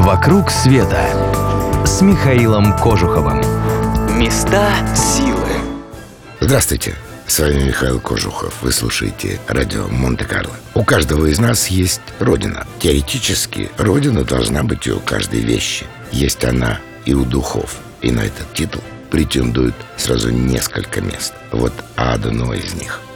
«Вокруг света» с Михаилом Кожуховым. Места силы. Здравствуйте. С вами Михаил Кожухов. Вы слушаете радио Монте-Карло. У каждого из нас есть родина. Теоретически, родина должна быть и у каждой вещи. Есть она и у духов. И на этот титул претендуют сразу несколько мест. Вот одно из них –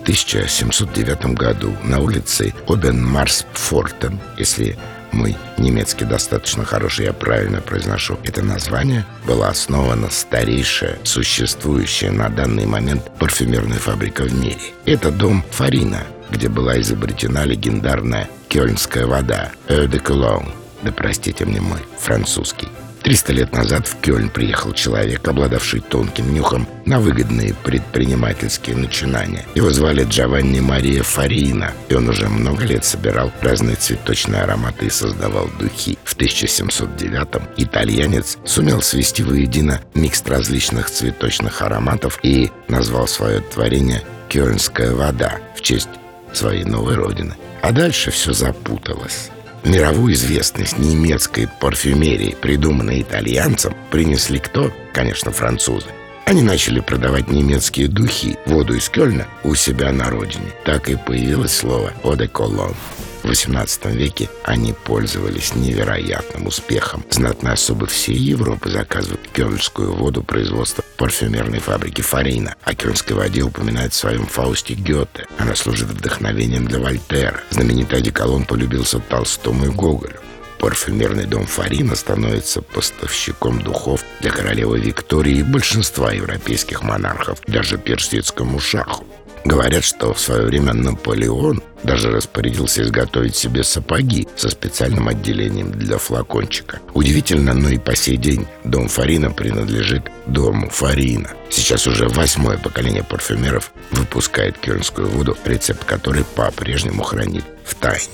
в 1709 году на улице Обенмарсфортен, если мой немецкий достаточно хороший, я правильно произношу это название, была основана старейшая, существующая на данный момент парфюмерная фабрика в мире. Это дом Фарина, где была изобретена легендарная кёльнская вода «Eau de Cologne». Да простите мне мой французский. Триста лет назад в Кёльн приехал человек, обладавший тонким нюхом на выгодные предпринимательские начинания. Его звали Джованни Мария Фарина, и он уже много лет собирал разные цветочные ароматы и создавал духи. В 1709-м итальянец сумел свести воедино микс различных цветочных ароматов и назвал свое творение «Кёльнская вода» в честь своей новой родины. А дальше все запуталось. Мировую известность немецкой парфюмерии, придуманной итальянцам, принесли кто? Конечно, французы. Они начали продавать немецкие духи, воду из Кёльна, у себя на родине. Так и появилось слово «eau de cologne». В XVIII веке они пользовались невероятным успехом. Знатные особы всей Европы заказывают кёльнскую воду производства парфюмерной фабрики Фарина. О кёльнской воде упоминает в своем Фаусте Гёте. Она служит вдохновением для Вольтера. Знаменитый одеколон полюбился Толстому и Гоголю. Парфюмерный дом Фарина становится поставщиком духов для королевы Виктории и большинства европейских монархов, даже персидскому шаху. Говорят, что в свое время Наполеон даже распорядился изготовить себе сапоги со специальным отделением для флакончика. Удивительно, но и по сей день дом Фарина принадлежит дому Фарина. Сейчас уже восьмое поколение парфюмеров выпускает кёльнскую воду, рецепт которой по-прежнему хранит в тайне.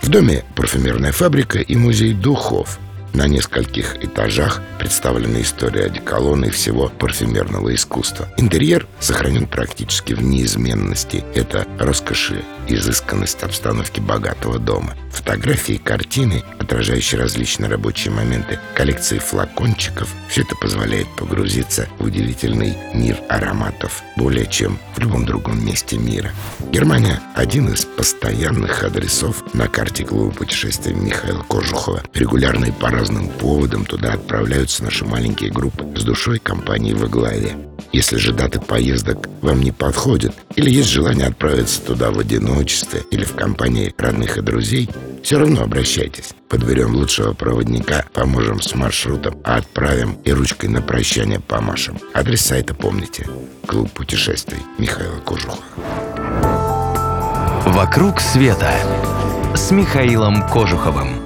В доме парфюмерная фабрика и музей духов – на нескольких этажах представлена история одеколона и всего парфюмерного искусства. Интерьер сохранен практически в неизменности. Это роскоши, изысканность обстановки богатого дома. Фотографии, картины, отражающие различные рабочие моменты, коллекции флакончиков – все это позволяет погрузиться в удивительный мир ароматов, более чем в любом другом месте мира. Германия – один из постоянных адресов на карте клуба путешествий Михаила Кожухова. Регулярно и по разным поводам туда отправляются наши маленькие группы с душой компании во главе. Если же даты поездок вам не подходят, или есть желание отправиться туда в одиночестве или в компании родных и друзей, все равно обращайтесь. Подберем лучшего проводника, поможем с маршрутом, а отправим и ручкой на прощание помашем. Адрес сайта помните. Клуб путешествий Михаила Кожуха. «Вокруг света» с Михаилом Кожуховым.